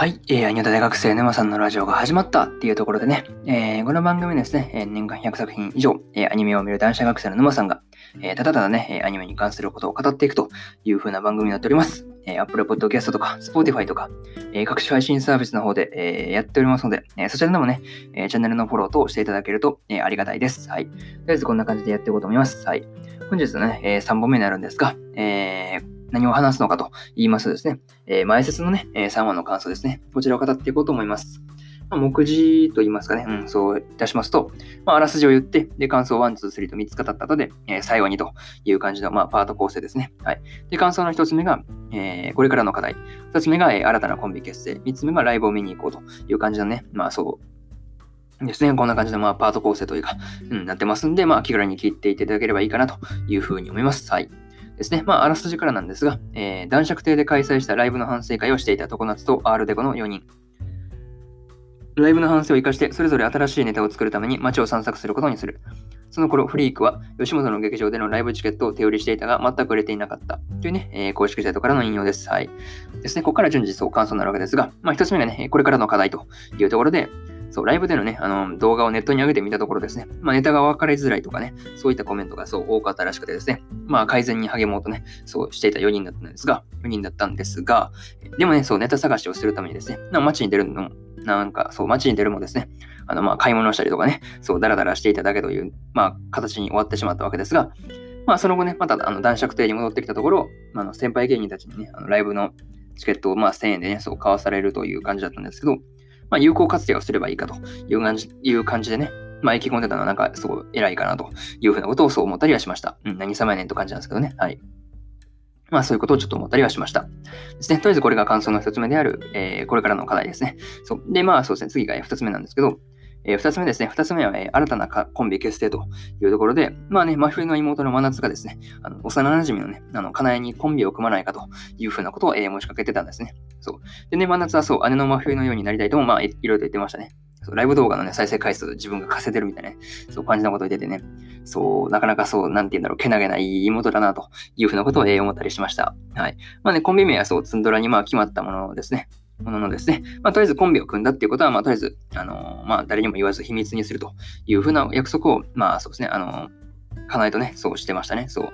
はい、えー、アニョタ大学生沼さんのラジオが始まったっていうところでね、えー、この番組ですねえ、年間100作品以上、えー、アニメを見る男子学生の沼さんが、えー、ただただね、アニメに関することを語っていくという風な番組になっております。えー、Apple Podcast とか Spotify とか、えー、各種配信サービスの方で、えー、やっておりますので、えー、そちらでもね、えー、チャンネルのフォローとしていただけると、えー、ありがたいです。はい。とりあえずこんな感じでやっていこうと思います。はい。本日のね、えー、3本目になるんですが、えー、何を話すのかと言いますとですね、えー、前説のね、え、3話の感想ですね。こちらを語っていこうと思います。まあ、目次と言いますかね、うん、そういたしますと、まあ、あらすじを言って、で、感想1、2、3と3つ語った後で、えー、最後にという感じの、まあ、パート構成ですね。はい。で、感想の1つ目が、えー、これからの課題。2つ目が、えー、新たなコンビ結成。3つ目がライブを見に行こうという感じのね、まあ、そうですね。こんな感じの、まあ、パート構成というか、うん、なってますんで、まあ、気軽に聞いていただければいいかなというふうに思います。はい。ですね。まあ、あらすじからなんですが、えー、男爵邸で開催したライブの反省会をしていた常夏と R デコの4人。ライブの反省を生かして、それぞれ新しいネタを作るために街を散策することにする。その頃、フリークは吉本の劇場でのライブチケットを手売りしていたが、全く売れていなかった。というね、えー、公式サイトからの引用です。はい。ですね、ここから順次そう感想になるわけですが、まあ、一つ目がね、これからの課題というところで、そう、ライブでのね、あの、動画をネットに上げてみたところですね、まあ、ネタが分かりづらいとかね、そういったコメントがそう多かったらしくてですね、まあ、改善に励もうとね、そうしていた4人だったんですが、4人だったんですが、でもね、そう、ネタ探しをするためにですね、な街に出るのも、なんか、そう、街に出るもですね、あの、まあ、買い物したりとかね、そう、ダラダラしていただけという、まあ、形に終わってしまったわけですが、まあ、その後ね、また、あの、男爵邸に戻ってきたところ、あの、先輩芸人たちにね、あのライブのチケットを、まあ、1000円でね、そう、買わされるという感じだったんですけど、まあ、有効活用をすればいいかという感じいう感じでね、まあ、意気込んでたのはなんかすごい偉いかなというふうなことをそう思ったりはしました。うん、何様やねんと感じなんですけどね。はい。まあそういうことをちょっと思ったりはしました。ですね。とりあえずこれが感想の一つ目である、えー、これからの課題ですね。そう。で、まあそうですね。次が二つ目なんですけど、えー、二つ目ですね。二つ目は、えー、新たなコンビ結成というところで、まあね、真冬の妹の真夏がですね、あの幼馴染のね、あの、かなえにコンビを組まないかというふうなことを、えー、申しかけてたんですね。そう。でね、真夏はそう、姉の真冬のようになりたいとも、まあ、いろいろと言ってましたね。そうライブ動画のね、再生回数自分が稼いでるみたいなね、そう感じなことを言っててね、そう、なかなかそう、なんて言うんだろう、けなげない妹だなというふうなことを、えー、思ったりしました。はい。まあね、コンビ名はそう、ツンドラにまあ決まったものですね。もののですね、まあ、とりあえずコンビを組んだっていうことは、まあ、とりあえず、あのー、まあ、誰にも言わず秘密にするというふうな約束を、まあ、そうですね、あのー、かなえとね、そうしてましたね。そう。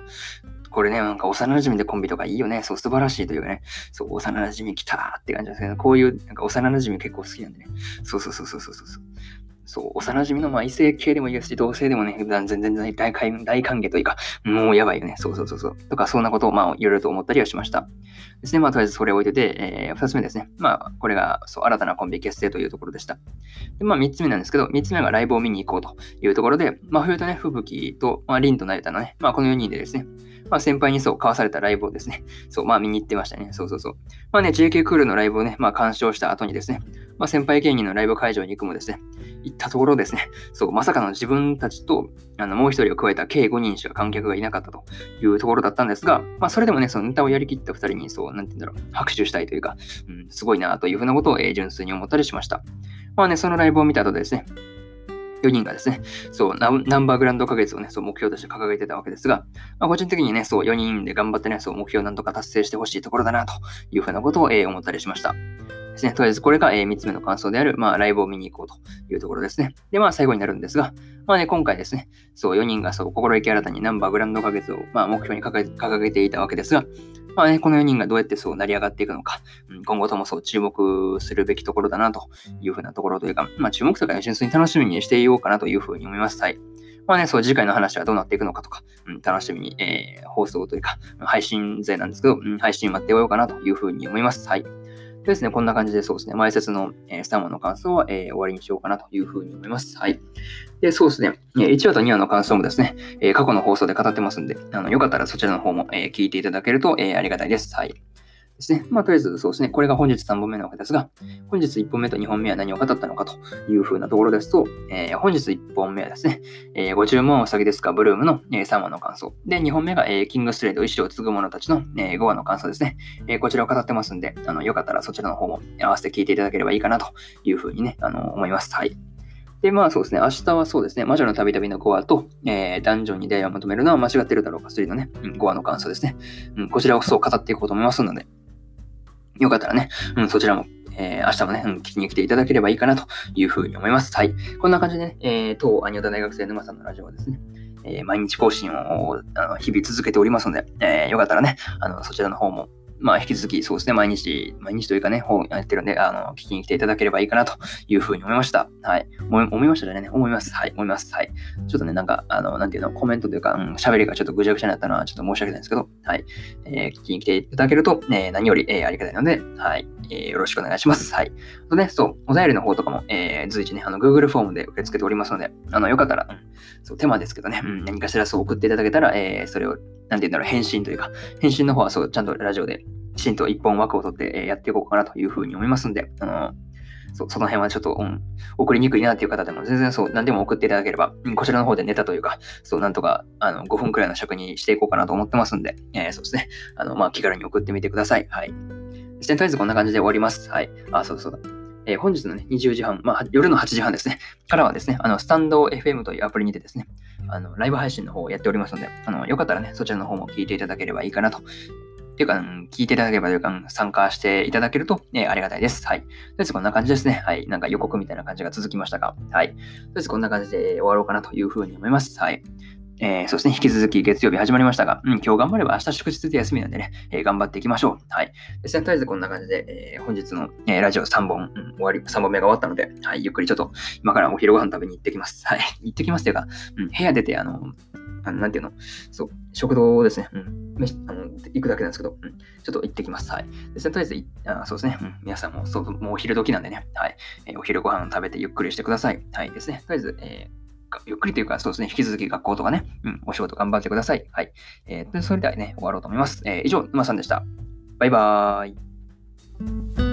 これね、なんか幼馴染でコンビとかいいよね。そう、素晴らしいというかね。そう、幼馴染来たって感じですけど、こういう、なんか幼馴染結構好きなんでね。そうそうそうそうそうそう。そう、幼馴染のまあ異性系でもいいですし、同性でもね、全然大大大歓迎というか、もうやばいよね。そうそうそうそう。とか、そんなことをまあいろいろと思ったりはしました。ですね。まあとりあえずそれを置いてて、えー、二つ目ですね。まあこれがそう新たなコンビ結成というところでした。で、まあ三つ目なんですけど、三つ目がライブを見に行こうというところで、まあ冬とね、吹雪と、まあ凛と成田のね、まあこの4人でですね、まあ先輩にそう交わされたライブをですね、そう、まあ見に行ってましたね。そうそうそう。まあね、JK クールのライブをね、まあ鑑賞した後にですね、まあ先輩芸人のライブ会場に行くもですね、行ったところですね、そう、まさかの自分たちと、あの、もう一人を加えた計5人しか観客がいなかったというところだったんですが、まあそれでもね、そのネタをやりきった2人に、そう、なんて言うんだろう、拍手したいというか、うん、すごいなというふうなことを、えー、純粋に思ったりしました。まあね、そのライブを見た後ですね、4人がですね、そうナ、ンバーグランド花月をね、そう、目標として掲げてたわけですが、まあ、個人的にね、そう、4人で頑張ってね、そう、目標をなんとか達成してほしいところだな、というふうなことを、えー、思ったりしました。ですね。とりあえずこれが、えー、3つ目の感想である、まあ、ライブを見に行こうというところですね。で、まあ、最後になるんですが、まあね、今回ですね、そう、4人がそう、心意気新たにナンバーグランド花月を、まあ、目標に掲げていたわけですが、まあね、この4人がどうやってそう成り上がっていくのか、うん、今後ともそう注目するべきところだなというふうなところというか、まあ注目とかね、純粋に楽しみにしていようかなというふうに思います。はい。まあね、そう、次回の話はどうなっていくのかとか、うん、楽しみに、えー、放送というか、配信勢なんですけど、うん、配信待っておようかなというふうに思います。はい。とですね、こんな感じでそうですね、前説の、えー、スタンマの感想は、えー、終わりにしようかなというふうに思います。はい。で、そうですね、1話と2話の感想もですね、え、過去の放送で語ってますんで、あのよかったらそちらの方も、え、聞いていただけると、え、ありがたいです。はい。ですね。まあ、とりあえずそうですね。これが本日3本目なわけですが、本日1本目と2本目は何を語ったのかというふうなところですと、えー、本日1本目はですね、えー、ご注文お先ですか、ブルームの、えー、3話の感想。で、2本目が、えー、キングストレート、意志を継ぐ者たちの、えー、5話の感想ですね。えー、こちらを語ってますんで、あのよかったらそちらの方も合わせて聞いていただければいいかなというふうにね、あの思います。はい。で、まあそうですね、明日はそうですね、魔女のたびたびの5話と、えー、ダンジョンに出会いを求めるのは間違ってるだろうか3のね、5話の感想ですね。うん、こちらをそう語っていこうと思いますので、よかったらね、うん、そちらも、えー、明日もね、うん、聞きに来ていただければいいかなというふうに思います。はい。こんな感じでね、えー、当アニオタ大学生沼さんのラジオはですね、えー、毎日更新をあの日々続けておりますので、えー、よかったらね、あのそちらの方もまあ、引き続き、そうですね、毎日、毎日というかね、本やってるんで、あの、聞きに来ていただければいいかなというふうに思いました。はい。思いましたね。思います。はい。思います。はい。ちょっとね、なんか、あの、なんていうの、コメントというか、うん、喋りがちょっとぐちゃぐちゃになったのは、ちょっと申し訳ないんですけど、はい。えー、聞きに来ていただけると、ね、何より、えー、ありがたいので、はい。えー、よろしくお願いします。はい。とね、そう、お便りの方とかも、えー、随時ね、あの、Google フォームで受け付けておりますので、あの、よかったら、うん、そう、手間ですけどね、うん、何かしらそう送っていただけたら、えー、それを、なんて言うんだろう、返信というか、返信の方はそう、ちゃんとラジオできちんと一本枠を取ってやっていこうかなというふうに思いますんで、あのそその辺はちょっと、うん、送りにくいなっていう方でも全然そう、何でも送っていただければ、うん、こちらの方でネタというか、そう、なんとか、あの、5分くらいの尺にしていこうかなと思ってますんで、えー、そうですね。あの、まあ、気軽に送ってみてください。はい。ですね、とりあえずこんな感じで終わります。はい。あ、そうだそうだ。えー、本日のね、20時半、まあ、夜の8時半ですね、からはですね、あの、スタンド FM というアプリにてですね、あの、ライブ配信の方をやっておりますので、あの、よかったらね、そちらの方も聞いていただければいいかなとっていうか、うん、聞いていただければというか、参加していただけると、えー、ありがたいです。はい。とりあえずこんな感じですね。はい。なんか予告みたいな感じが続きましたが、はい。とりあえずこんな感じで終わろうかなというふうに思います。はい。えー、そしてね、引き続き月曜日始まりましたが、うん、今日頑張れば明日祝日で休みなんでね、えー、頑張っていきましょう。はい。ですね、とりあえずこんな感じで、えー、本日の、えラジオ3本、うん、終わり、3本目が終わったので、はい、ゆっくりちょっと今からお昼ご飯食べに行ってきます。はい。行ってきますというか、うん、部屋出て、あの、あのなんていうの、そう、食堂ですね。うん。あの行くだけなんですけど、うん、ちょっと行ってきます。はい。ですねとりあえずあ、そうですね、うん、皆さんもそうもうお昼時なんでね、はい、え、お昼ご飯食べてゆっくりしてください。はいですね。とりあえず、えーゆっくりというか、そうですね、引き続き学校とかね、うん、お仕事頑張ってください。はい。えー、それではね、終わろうと思います。えー、以上、沼さんでした。バイバーイ。